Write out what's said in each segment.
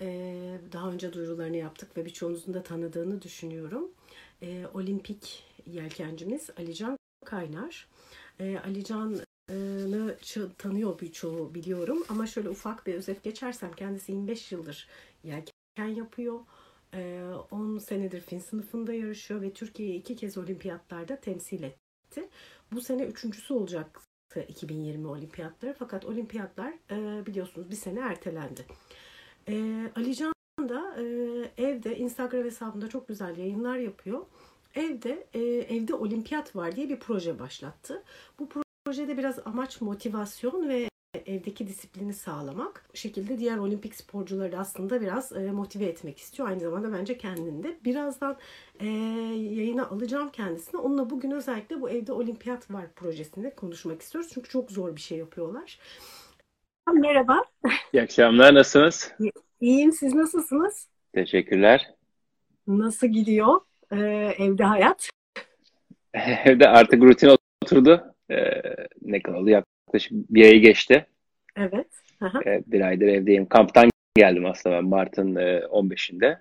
Ee, daha önce duyurularını yaptık ve birçoğunuzun da tanıdığını düşünüyorum. Ee, olimpik yelkencimiz Alican Kaynar. Ee, Alican'ı tanıyor birçoğu biliyorum ama şöyle ufak bir özet geçersem kendisi 25 yıldır yelken yapıyor. 10 senedir fin sınıfında yarışıyor ve Türkiye'yi iki kez olimpiyatlarda temsil etti. Bu sene üçüncüsü olacak 2020 olimpiyatları fakat olimpiyatlar biliyorsunuz bir sene ertelendi. Alican da evde Instagram hesabında çok güzel yayınlar yapıyor. Evde evde olimpiyat var diye bir proje başlattı. Bu projede biraz amaç motivasyon ve evdeki disiplini sağlamak. Bu şekilde diğer olimpik sporcuları da aslında biraz e, motive etmek istiyor. Aynı zamanda bence kendinde. Birazdan e, yayına alacağım kendisini. Onunla bugün özellikle bu evde olimpiyat var projesinde konuşmak istiyoruz. Çünkü çok zor bir şey yapıyorlar. Merhaba. İyi akşamlar. Nasılsınız? İyiyim. Siz nasılsınız? Teşekkürler. Nasıl gidiyor ee, evde hayat? Evde artık rutin oturdu. Ee, ne kaldı? Yaklaşık bir ayı geçti. Evet. Aha. Ee, bir aydır evdeyim. Kamptan geldim aslında ben Mart'ın 15'inde.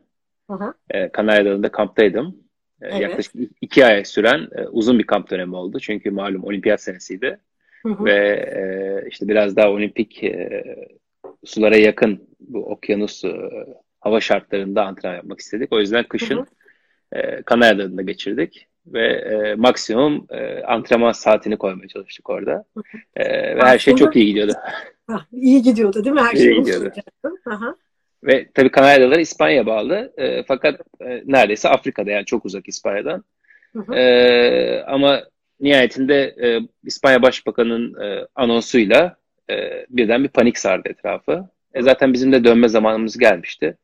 Aha. Ee, Kanarya kamptaydım. Ee, evet. Yaklaşık iki ay süren e, uzun bir kamp dönemi oldu. Çünkü malum olimpiyat senesiydi. Hı hı. Ve e, işte biraz daha olimpik e, sulara yakın bu okyanus e, hava şartlarında antrenman yapmak istedik. O yüzden kışın hı hı. E, Kanarya geçirdik ve e, maksimum e, antrenman saatini koymaya çalıştık orada. E, ve her şey çok iyi gidiyordu. Ha, iyi gidiyordu değil mi? Her iyi şey gidiyordu. Ve tabii Kanaryalar İspanya bağlı. E, fakat e, neredeyse Afrika'da yani çok uzak İspanya'dan. E, ama nihayetinde e, İspanya Başbakanı'nın e, anonsuyla e, birden bir panik sardı etrafı. E, zaten bizim de dönme zamanımız gelmişti.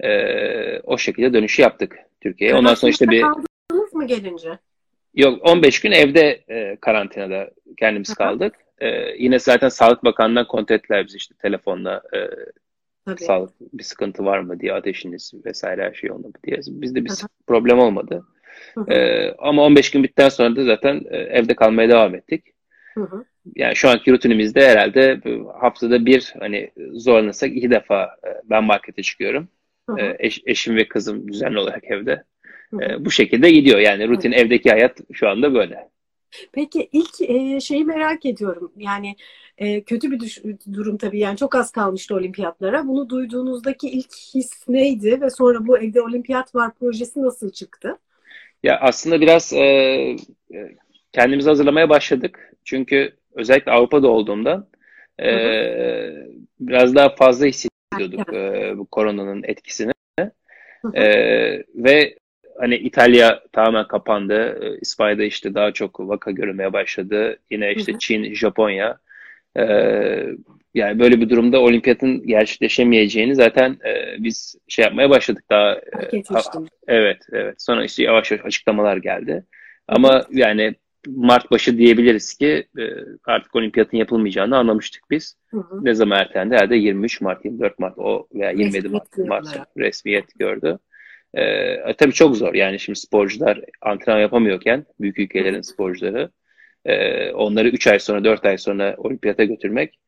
E, o şekilde dönüşü yaptık Türkiye'ye. Ondan sonra işte bir mı gelince? Yok 15 gün evde e, karantinada kendimiz kaldık. E, yine zaten Sağlık Bakanlığı'ndan kontrol ettiler bizi işte telefonla e, sağlık bir sıkıntı var mı diye ateşiniz vesaire her şey olmadı diye. Bizde bir Aha. problem olmadı. E, ama 15 gün bittikten sonra da zaten e, evde kalmaya devam ettik. Hı Yani şu anki rutinimizde herhalde haftada bir hani zorlanırsak iki defa e, ben markete çıkıyorum. E, eş, eşim ve kızım düzenli olarak evde. E, bu şekilde gidiyor yani rutin evet. evdeki hayat şu anda böyle. Peki ilk şeyi merak ediyorum. Yani kötü bir düş- durum tabii yani çok az kalmıştı olimpiyatlara. Bunu duyduğunuzdaki ilk his neydi ve sonra bu evde olimpiyat var projesi nasıl çıktı? Ya aslında biraz e, e kendimizi hazırlamaya başladık. Çünkü özellikle Avrupa'da olduğumda e, biraz daha fazla hissediyorduk e, bu koronanın etkisini. E, ve hani İtalya tamamen kapandı. Ee, İspanya'da işte daha çok vaka görülmeye başladı. Yine işte. Çin, Japonya. Ee, yani böyle bir durumda olimpiyatın gerçekleşemeyeceğini zaten e, biz şey yapmaya başladık daha. E, evet, evet. Sonra işte yavaş yavaş açıklamalar geldi. Ama hı. yani Mart başı diyebiliriz ki e, artık olimpiyatın yapılmayacağını anlamıştık biz. Hı hı. Ne zaman ertelendi? Herhalde 23 Mart, 24 Mart o veya 27 Mart, Mart resmiyet gördü. Ee, tabii çok zor yani şimdi sporcular antrenman yapamıyorken büyük ülkelerin sporcuları e, onları 3 ay sonra 4 ay sonra olimpiyata götürmek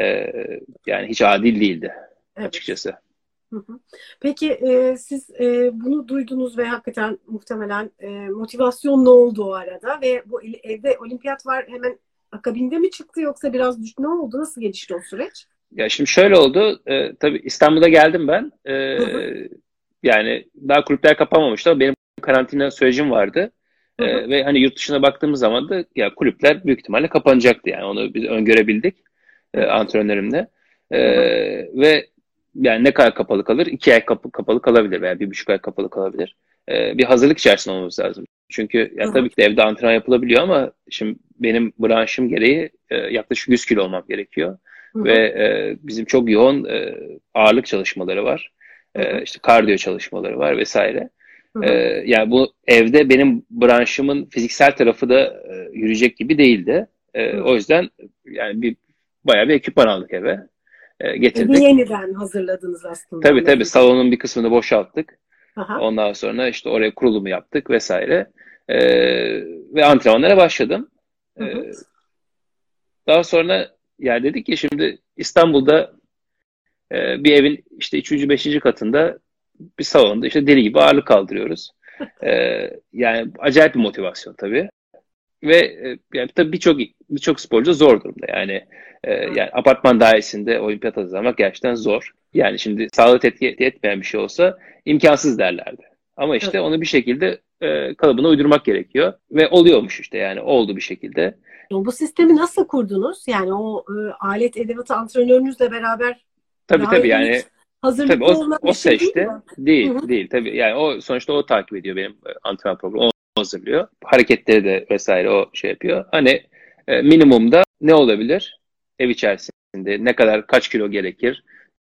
e, yani hiç adil değildi evet. açıkçası. Peki e, siz e, bunu duydunuz ve hakikaten muhtemelen e, motivasyon ne oldu o arada ve bu evde olimpiyat var hemen akabinde mi çıktı yoksa biraz düş ne oldu nasıl gelişti o süreç? Ya şimdi şöyle oldu e, tabii İstanbul'a geldim ben e, yani daha kulüpler kapanmamıştı ama benim karantina sürecim vardı. Hı hı. Ee, ve hani yurt dışına baktığımız zaman da ya kulüpler büyük ihtimalle kapanacaktı yani onu biz öngörebildik e, antrenörümle. E, ve yani ne kadar kapalı kalır? İki ay kapı, kapalı kalabilir veya bir buçuk ay kapalı kalabilir. E, bir hazırlık içerisinde olmamız lazım. Çünkü ya tabii ki de evde antrenman yapılabiliyor ama şimdi benim branşım gereği e, yaklaşık 100 kilo olmam gerekiyor. Hı hı. Ve e, bizim çok yoğun e, ağırlık çalışmaları var. E, işte kardiyo çalışmaları var vesaire. E, yani bu evde benim branşımın fiziksel tarafı da e, yürüyecek gibi değildi. E, o yüzden yani bir bayağı bir ekipman aldık eve. E, getirdik. Yeniden hazırladınız aslında. Tabii tabii salonun bir kısmını boşalttık. Aha. Ondan sonra işte oraya kurulumu yaptık vesaire. E, ve antrenmanlara başladım. E, daha sonra yani dedik ki şimdi İstanbul'da e, bir evin işte 3. 5. katında bir salonda işte deli gibi ağırlık kaldırıyoruz. E, yani acayip bir motivasyon tabii. Ve e, yani tabii birçok birçok sporcu zor durumda. Yani e, yani apartman dairesinde olimpiyat hazırlamak gerçekten zor. Yani şimdi sağlık etki etmeyen bir şey olsa imkansız derlerdi. Ama işte onu bir şekilde e, kalıbına uydurmak gerekiyor. Ve oluyormuş işte yani oldu bir şekilde. Bu sistemi nasıl kurdunuz? Yani o e, alet edevat antrenörünüzle beraber Tabii tabii yani hazırlıklı tabii, o, olmak o şey seçti. değil mi? Değil, Hı hı. değil tabii. Yani o sonuçta o takip ediyor benim e, antrenman programı. Hazırlıyor. Hareketleri de vesaire o şey yapıyor. Hani e, minimumda ne olabilir? Ev içerisinde ne kadar kaç kilo gerekir?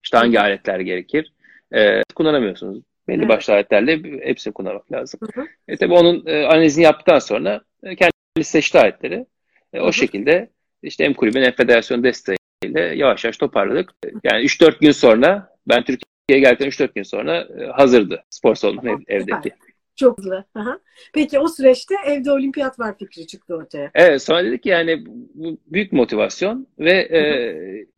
İşte hangi aletler gerekir? E, kullanamıyorsunuz. Belli Evet. başlı aletlerle hepsini kullanmak lazım. Hı hı. E tabii onun e, analizini yaptıktan sonra e, kendisi seçti aletleri. E, Hı o hı. şekilde işte hem kulübün hem federasyon desteğiyle yavaş yavaş toparladık. Yani 3-4 gün sonra ben Türkiye'ye geldikten 3-4 gün sonra e, hazırdı spor salonu ev- evdeki. Çok hızlı. Aha. Peki o süreçte evde olimpiyat var fikri çıktı ortaya. Evet sonra dedik ki yani bu büyük motivasyon ve e,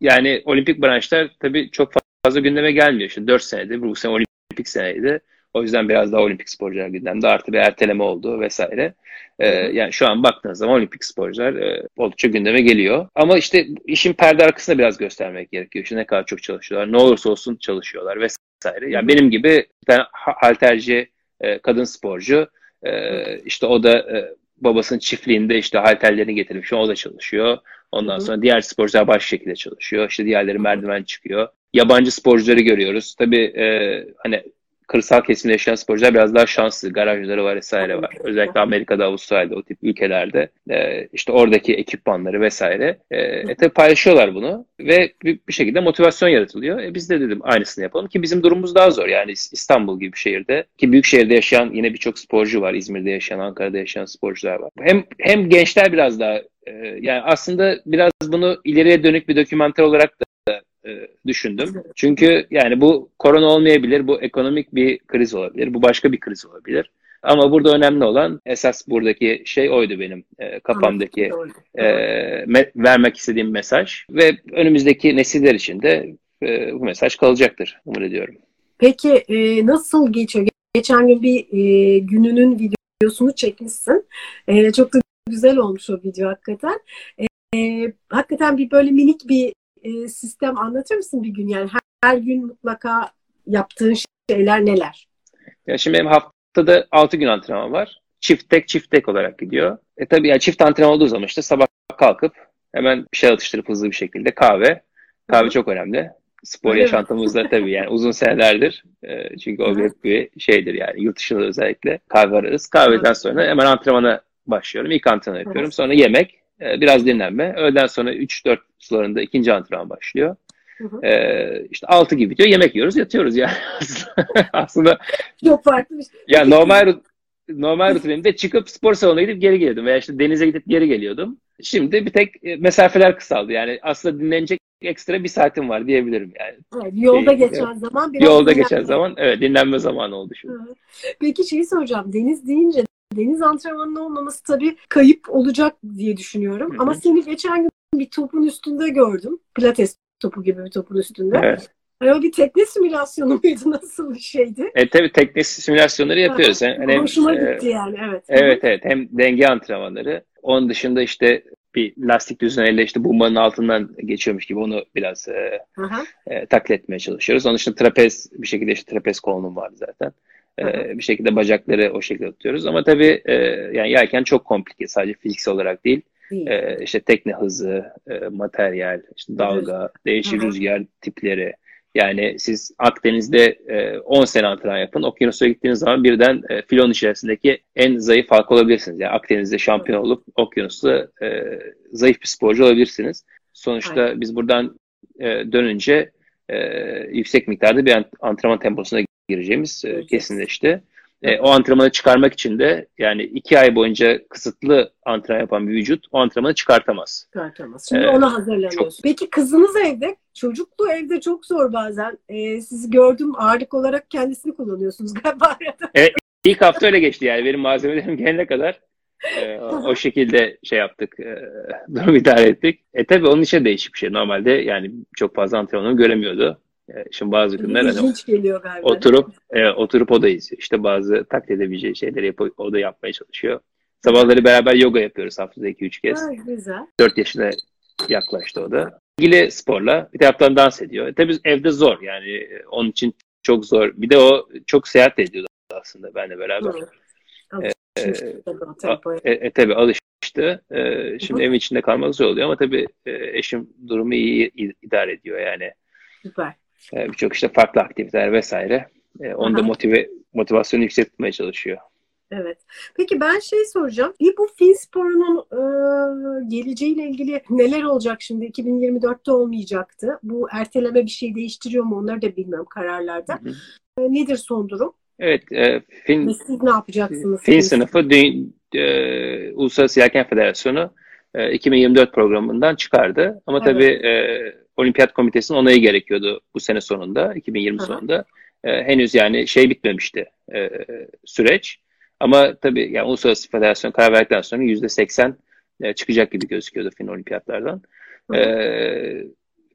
yani olimpik branşlar tabii çok fazla gündeme gelmiyor. İşte 4 senedir bu sene olimpik seneydi. O yüzden biraz daha olimpik sporcular gündemde artı bir erteleme oldu vesaire. E, yani şu an baktığınız zaman olimpik sporcular e, oldukça gündeme geliyor. Ama işte işin perde arkasında biraz göstermek gerekiyor. İşte ne kadar çok çalışıyorlar, ne olursa olsun çalışıyorlar vesaire. Yani benim gibi bir tane halterci e, kadın sporcu e, işte o da e, babasının çiftliğinde işte halterlerini an o da çalışıyor. Ondan Hı hı. sonra diğer sporcular baş şekilde çalışıyor. İşte diğerleri merdiven çıkıyor. Yabancı sporcuları görüyoruz. Tabii e, hani kırsal kesimde yaşayan sporcular biraz daha şanslı. Garajları var vesaire var. Özellikle Amerika'da, Avustralya'da o tip ülkelerde e, işte oradaki ekipmanları vesaire. E, e tabii paylaşıyorlar bunu ve bir, bir şekilde motivasyon yaratılıyor. E, biz de dedim aynısını yapalım ki bizim durumumuz daha zor. Yani İs- İstanbul gibi bir şehirde ki büyük şehirde yaşayan yine birçok sporcu var. İzmir'de yaşayan, Ankara'da yaşayan sporcular var. Hem hem gençler biraz daha e, yani aslında biraz bunu ileriye dönük bir dokümanter olarak da düşündüm. Çünkü yani bu korona olmayabilir, bu ekonomik bir kriz olabilir, bu başka bir kriz olabilir. Ama burada önemli olan esas buradaki şey oydu benim e, kafamdaki e, me- vermek istediğim mesaj ve önümüzdeki nesiller için de e, bu mesaj kalacaktır umut ediyorum. Peki e, nasıl geçiyor? Geçen gün bir e, gününün videosunu çekmişsin. E, çok da güzel olmuş o video hakikaten. E, e, hakikaten bir böyle minik bir e, sistem anlatır mısın bir gün? Yani her, her gün mutlaka yaptığın şeyler neler? Ya şimdi benim haftada 6 gün antrenman var. Çift tek çift tek olarak gidiyor. E tabii yani çift antrenman olduğu zaman işte sabah kalkıp hemen bir şey atıştırıp hızlı bir şekilde kahve. Kahve Hı. çok önemli. Spor Öyle mi? yaşantımızda tabii yani uzun senelerdir. E, çünkü o hep bir şeydir yani yurt dışında özellikle kahve ararız. Kahveden sonra hemen antrenmana başlıyorum. İlk antrenman yapıyorum. Sonra yemek, e, biraz dinlenme. Öğleden sonra 3-4 sularında ikinci antrenman başlıyor. Hı hı. E, işte 6 gibi bitiyor. Yemek yiyoruz, yatıyoruz yani. Aslında Çok farklı bir şey. ya normal normal rutinimde çıkıp spor salonuna gidip geri geliyordum veya işte denize gidip geri geliyordum. Şimdi bir tek e, mesafeler kısaldı. Yani aslında dinlenecek ekstra bir saatim var diyebilirim yani. Evet, yolda Şey, geçen zaman biraz Yolda geçen zaman evet dinlenme zamanı oldu şimdi. Peki şeyi soracağım. Deniz deyince deniz antrenmanının olmaması tabii kayıp olacak diye düşünüyorum. Hı hı. Ama seni geçen gün bir topun üstünde gördüm. Pilates topu gibi bir topun üstünde. Evet. O bir tekne simülasyonu muydu? Nasıl bir şeydi? E tabii tekne simülasyonları yapıyoruz. Yani hem, Hoşuma e, gitti yani. Evet. Evet evet hem denge antrenmanları. Onun dışında işte bir lastik düzeneyle işte bombanın altından geçiyormuş gibi onu biraz e, Aha. e, taklit etmeye çalışıyoruz. Onun dışında trapez bir şekilde işte trapez kolunum vardı zaten. E, Hı bir şekilde bacakları o şekilde tutuyoruz. Ama tabii e, yani yelken çok komplike. Sadece fiziksel olarak değil. Değil. E, işte tekne hızı, e, materyal, işte dalga, değişik rüzgar tipleri. Yani siz Akdeniz'de e, 10 sene antrenman yapın. Okyanusa gittiğiniz zaman birden e, filon içerisindeki en zayıf halk olabilirsiniz. Yani Akdeniz'de şampiyon olup okyanusta e, zayıf bir sporcu olabilirsiniz. Sonuçta Aynen. biz buradan e, dönünce e, yüksek miktarda bir ant- antrenman temposuna gireceğimiz e, kesinleşti. E, o antrenmanı çıkarmak için de yani iki ay boyunca kısıtlı antrenman yapan bir vücut o antrenmanı çıkartamaz. Çıkartamaz. Şimdi Evet. ona hazırlanıyorsun. Peki kızınız evde. Çocuklu evde çok zor bazen. Ee, sizi gördüm ağırlık olarak kendisini kullanıyorsunuz galiba arada. İlk hafta öyle geçti yani benim malzemelerim gelene kadar e, o, o şekilde şey yaptık, e, durum idare ettik. E tabi onun için değişik bir şey. Normalde yani çok fazla antrenmanı göremiyordu. E, şimdi bazı günler hani geliyor galiba. Oturup e, oturup o da izliyor. İşte bazı taklit edebileceği şeyleri yap o da yapmaya çalışıyor. Sabahları beraber yoga yapıyoruz haftada 2-3 kez. Ha, güzel. 4 yaşına yaklaştı o da. İlgili sporla bir taraftan dans ediyor. E, tabii evde zor yani e, onun için çok zor. Bir de o çok seyahat ediyordu aslında benle beraber. Hı. E, e, e, tabii alıştı. E, şimdi Hı. evin içinde kalmak zor oluyor ama tabii e, eşim durumu iyi idare ediyor yani. Süper. E, Birçok işte farklı aktiviteler vesaire. E, onu da motive, motivasyonu yükseltmeye çalışıyor. Evet. Peki ben şey soracağım. Bir bu fin sporunun e, geleceğiyle ilgili neler olacak şimdi? 2024'te olmayacaktı. Bu erteleme bir şey değiştiriyor mu? Onları da bilmiyorum kararlarda. Hı hı. E, nedir son durum? Evet. E, fin, siz ne yapacaksınız? Fin sınıfı dü, e, Uluslararası Yelken Federasyonu e, 2024 programından çıkardı. Ama evet. tabii e, Olimpiyat Komitesi'nin onayı gerekiyordu bu sene sonunda, 2020 Aha. sonunda. E, henüz yani şey bitmemişti e, süreç. Ama tabii yani Uluslararası Federasyon karar verdikten sonra %80 e, çıkacak gibi gözüküyordu fin olimpiyatlardan. E,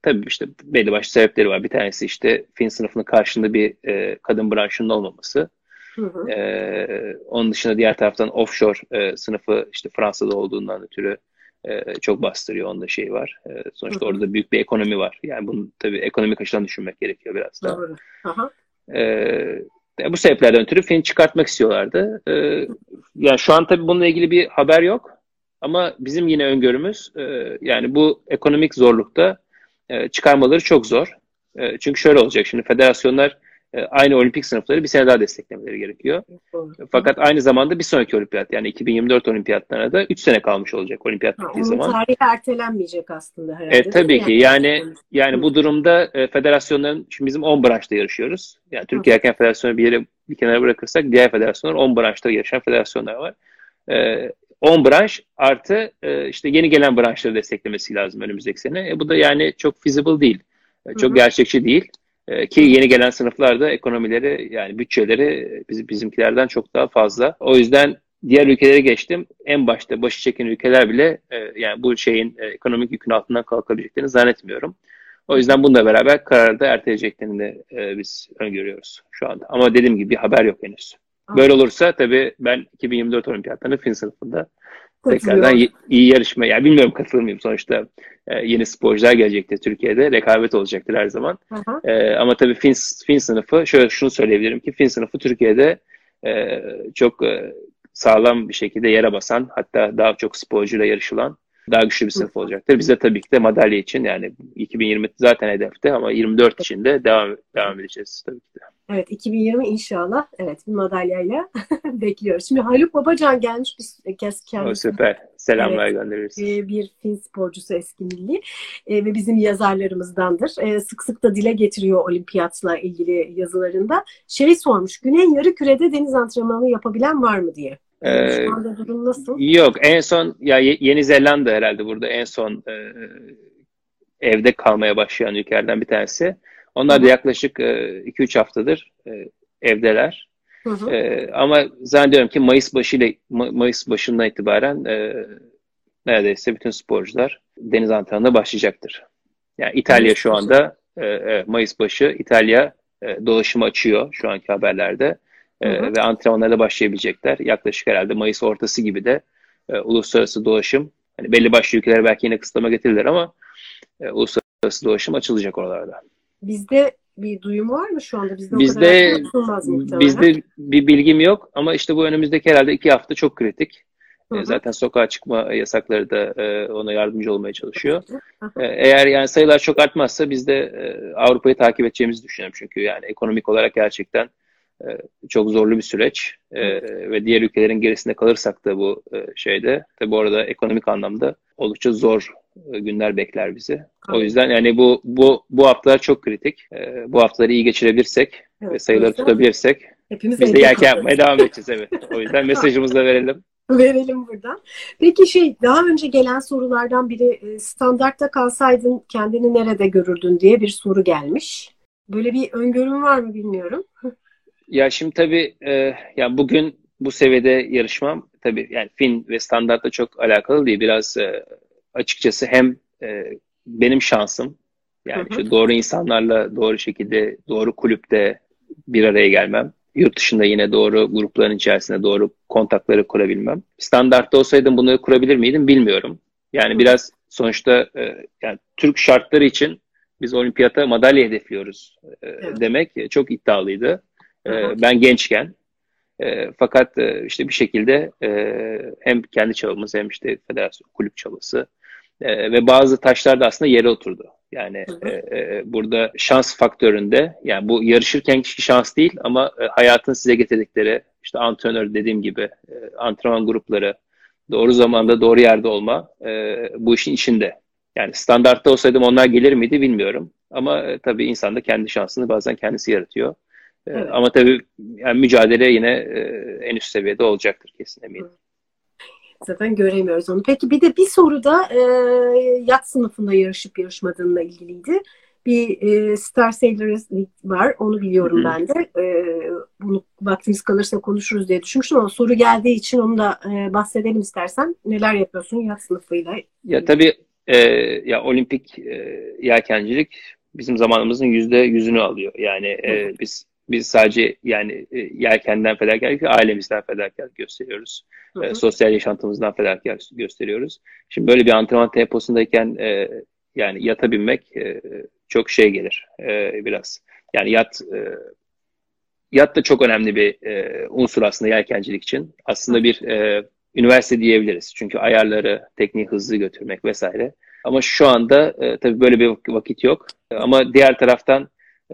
tabii işte belli başlı sebepleri var. Bir tanesi işte fin sınıfının karşında bir e, kadın branşının olmaması. Hı hı. E, onun dışında diğer taraftan offshore e, sınıfı işte Fransa'da olduğundan ötürü e, çok bastırıyor. Onda şey var. E, sonuçta orada büyük bir ekonomi var. Yani bunu tabii ekonomik açıdan düşünmek gerekiyor biraz daha. Doğru. Aha. E, bu sebeplerden ötürü film çıkartmak istiyorlardı. E, yani şu an tabii bununla ilgili bir haber yok. Ama bizim yine öngörümüz e, yani bu ekonomik zorlukta e, çıkarmaları çok zor. E, çünkü şöyle olacak şimdi federasyonlar aynı olimpik sınıfları bir sene daha desteklemeleri gerekiyor. Fakat aynı zamanda bir sonraki olimpiyat yani 2024 olimpiyatlarına da 3 sene kalmış olacak olimpiyat ha, bittiği zaman. tarihi ertelenmeyecek aslında herhalde. E, tabii ki yani yani bu durumda e, federasyonların şimdi bizim 10 branşta yarışıyoruz. Yani Türkiye Erken Federasyonu bir yere bir kenara bırakırsak diğer federasyonlar 10 branşta yarışan federasyonlar var. E, 10 branş artı e, işte yeni gelen branşları desteklemesi lazım önümüzdeki sene. E, bu da yani çok feasible değil. E, çok Hı-hı. gerçekçi değil. E, ki yeni gelen sınıflarda ekonomileri yani bütçeleri biz, bizimkilerden çok daha fazla. O yüzden diğer ülkelere geçtim. En başta başı çeken ülkeler bile e, yani bu şeyin e, ekonomik yükün altından kalkabileceklerini zannetmiyorum. O yüzden bununla beraber kararı da erteleyeceklerini de e, biz öngörüyoruz şu anda. Ama dediğim gibi bir haber yok henüz. Böyle olursa tabii ben 2024 olimpiyatlarını fin sınıfında tekrardan iyi yarışma. Yani bilmiyorum katılır mıyım sonuçta e, yeni sporcular gelecektir Türkiye'de. Rekabet olacaktır her zaman. E, ama tabii fin, fin sınıfı şöyle şunu söyleyebilirim ki fin sınıfı Türkiye'de e, çok e, sağlam bir şekilde yere basan hatta daha çok sporcuyla yarışılan daha güçlü bir sınıf olacaktır. Biz de tabii ki de madalya için yani 2020 zaten hedefte ama 24 için de devam devam edeceğiz tabii ki de. Evet 2020 inşallah evet bir madalyayla bekliyoruz. Şimdi Haluk Babacan gelmiş bir kez kendisi. O süper. Selamlar evet, göndeririz. E, bir fin sporcusu eski milli e, ve bizim yazarlarımızdandır. E, sık sık da dile getiriyor olimpiyatla ilgili yazılarında. Şey sormuş Güney yarı kürede deniz antrenmanı yapabilen var mı diye. Ee, Şu anda durum nasıl? Yok en son ya Yeni Zelanda herhalde burada en son e, evde kalmaya başlayan ülkelerden bir tanesi. Onlar da yaklaşık 2-3 e, haftadır e, evdeler. Hı hı. E, ama zannediyorum ki Mayıs başıyla Mayıs başından itibaren e, neredeyse bütün sporcular deniz antrenmanına başlayacaktır. Yani İtalya şu anda e, Mayıs başı İtalya e, dolaşımı açıyor şu anki haberlerde e, ve antrenmanlara başlayabilecekler. Yaklaşık herhalde Mayıs ortası gibi de e, uluslararası dolaşım hani belli başlı ülkeler belki yine kısıtlama getirirler ama e, uluslararası dolaşım açılacak oralarda. Bizde bir duyum var mı şu anda? Bizde, bizde, bizde bir bilgim yok ama işte bu önümüzdeki herhalde iki hafta çok kritik. Hı hı. Zaten sokağa çıkma yasakları da ona yardımcı olmaya çalışıyor. Hı hı. Eğer yani sayılar çok artmazsa biz de Avrupa'yı takip edeceğimizi düşünüyorum. Çünkü yani ekonomik olarak gerçekten çok zorlu bir süreç e, ve diğer ülkelerin gerisinde kalırsak da bu e, şeyde tabi bu arada ekonomik anlamda oldukça zor e, günler bekler bizi. O yüzden yani bu bu bu haftalar çok kritik. E, bu haftaları iyi geçirebilirsek evet, ve sayıları tutabilirsek Hepimiz biz de yelken yapmaya devam edeceğiz evet. O yüzden mesajımızı da verelim. Verelim buradan. Peki şey daha önce gelen sorulardan biri e, standartta kalsaydın kendini nerede görürdün diye bir soru gelmiş. Böyle bir öngörün var mı bilmiyorum. Ya şimdi tabii e, yani bugün bu seviyede yarışmam tabii yani fin ve standartla çok alakalı değil. Biraz e, açıkçası hem e, benim şansım Yani işte doğru insanlarla doğru şekilde doğru kulüpte bir araya gelmem. Yurt dışında yine doğru grupların içerisinde doğru kontakları kurabilmem. Standartta olsaydım bunları kurabilir miydim bilmiyorum. Yani biraz sonuçta e, yani Türk şartları için biz olimpiyata madalya hedefliyoruz e, evet. demek çok iddialıydı. E, ben gençken e, fakat e, işte bir şekilde e, hem kendi çabamız hem işte federasyon kulüp çabası e, ve bazı taşlar da aslında yere oturdu. Yani e, e, burada şans faktöründe yani bu yarışırken kişi şans değil ama e, hayatın size getirdikleri işte antrenör dediğim gibi e, antrenman grupları doğru zamanda doğru yerde olma e, bu işin içinde. Yani standartta olsaydım onlar gelir miydi bilmiyorum. Ama e, tabii insan da kendi şansını bazen kendisi yaratıyor. E, evet. Ama tabii yani mücadele yine e, en üst seviyede olacaktır kesin eminim. Zaten göremiyoruz onu. Peki bir de bir soru da e, yat sınıfında yarışıp yarışmadığınla ilgiliydi. Bir e, Star Sailors var. Onu biliyorum Hı-hı. ben de. E, bunu vaktimiz kalırsa konuşuruz diye düşünmüştüm ama soru geldiği için onu da e, bahsedelim istersen. Neler yapıyorsun yat sınıfıyla? Ya tabii e, ya olimpik e, yelkencilik bizim zamanımızın yüzde yüzünü alıyor. Yani e, biz biz sadece yani e, yelkenden fedakarlık ailemizden fedakarlık gösteriyoruz. Hı E, sosyal yaşantımızdan fedakarlık gösteriyoruz. Şimdi böyle bir antrenman temposundayken e, yani yatabilmek e, çok şey gelir e, biraz. Yani yat e, yat da çok önemli bir e, unsur aslında yelkencilik için. Aslında bir e, üniversite diyebiliriz. Çünkü ayarları, tekniği hızlı götürmek vesaire. Ama şu anda e, tabii böyle bir vakit yok. Ama diğer taraftan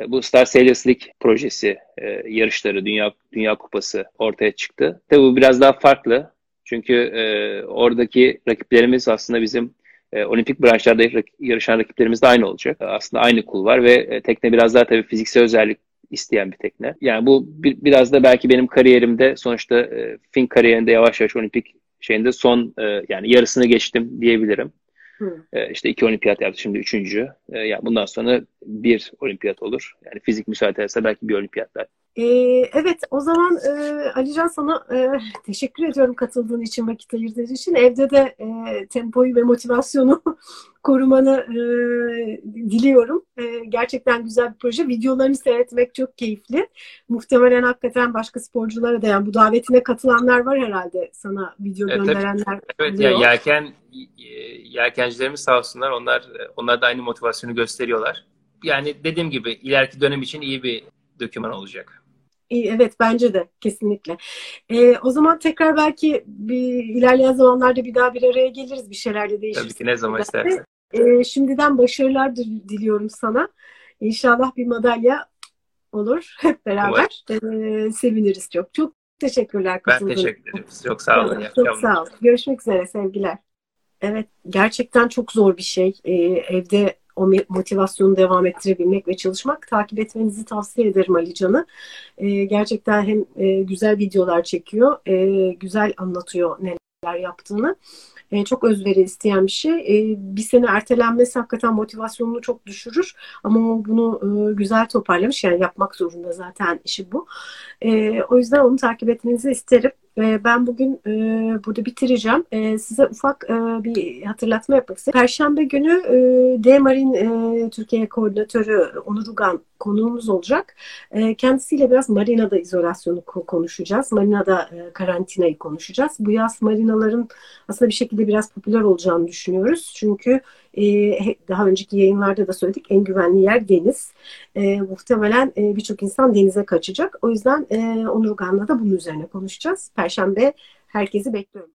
bu Star Sailors League projesi, e, yarışları, Dünya Dünya Kupası ortaya çıktı. Tabii bu biraz daha farklı. Çünkü e, oradaki rakiplerimiz aslında bizim e, olimpik branşlarda yarışan rakiplerimiz de aynı olacak. Aslında aynı kul var ve e, tekne biraz daha tabii fiziksel özellik isteyen bir tekne. Yani bu bir, biraz da belki benim kariyerimde sonuçta e, fin kariyerinde yavaş yavaş olimpik şeyinde son e, yani yarısını geçtim diyebilirim. E, işte iki olimpiyat yaptı şimdi üçüncü. E, yani bundan sonra bir olimpiyat olur. Yani fizik müsaade ederse belki bir olimpiyat daha. Ee, evet o zaman e, Alican sana e, teşekkür ediyorum katıldığın için, vakit ayırdığın için. Evde de e, tempoyu ve motivasyonu korumanı e, diliyorum. E, gerçekten güzel bir proje. Videolarını seyretmek çok keyifli. Muhtemelen hakikaten başka sporculara da yani bu davetine katılanlar var herhalde sana video evet, gönderenler. Evet, ya yelken yelkencilerimiz sağ olsunlar. Onlar onlar da aynı motivasyonu gösteriyorlar. Yani dediğim gibi ileriki dönem için iyi bir doküman olacak. Evet bence de kesinlikle. Ee, o zaman tekrar belki bir ilerleyen zamanlarda bir daha bir araya geliriz bir şeylerle değişir. Tabii ki ne zaman istersen. Ee, şimdiden başarılar diliyorum sana. İnşallah bir madalya olur hep beraber. Ee, seviniriz çok. Çok teşekkürler. Ben teşekkür ederim. Çok sağ olun. Çok sağ olun. Görüşmek üzere sevgiler. Evet gerçekten çok zor bir şey. Ee, evde o motivasyonu devam ettirebilmek ve çalışmak. Takip etmenizi tavsiye ederim Ali Can'ı. E, gerçekten hem e, güzel videolar çekiyor, e, güzel anlatıyor neler yaptığını. E, çok özveri isteyen bir şey. E, bir sene ertelenmesi hakikaten motivasyonunu çok düşürür. Ama o bunu e, güzel toparlamış. Yani yapmak zorunda zaten işi bu. E, o yüzden onu takip etmenizi isterim. E, ben bugün e, burada bitireceğim. E, size ufak e, bir hatırlatma yapmak istiyorum. Perşembe günü e, D-Marin Türkiye Koordinatörü Onur Ugan konuğumuz olacak. Kendisiyle biraz marinada izolasyonu konuşacağız. Marinada karantinayı konuşacağız. Bu yaz marinaların aslında bir şekilde biraz popüler olacağını düşünüyoruz. Çünkü daha önceki yayınlarda da söyledik en güvenli yer deniz. E, muhtemelen e, birçok insan denize kaçacak. O yüzden e, Onur Ugan'la da bunun üzerine konuşacağız. Perşembe herkesi bekliyorum.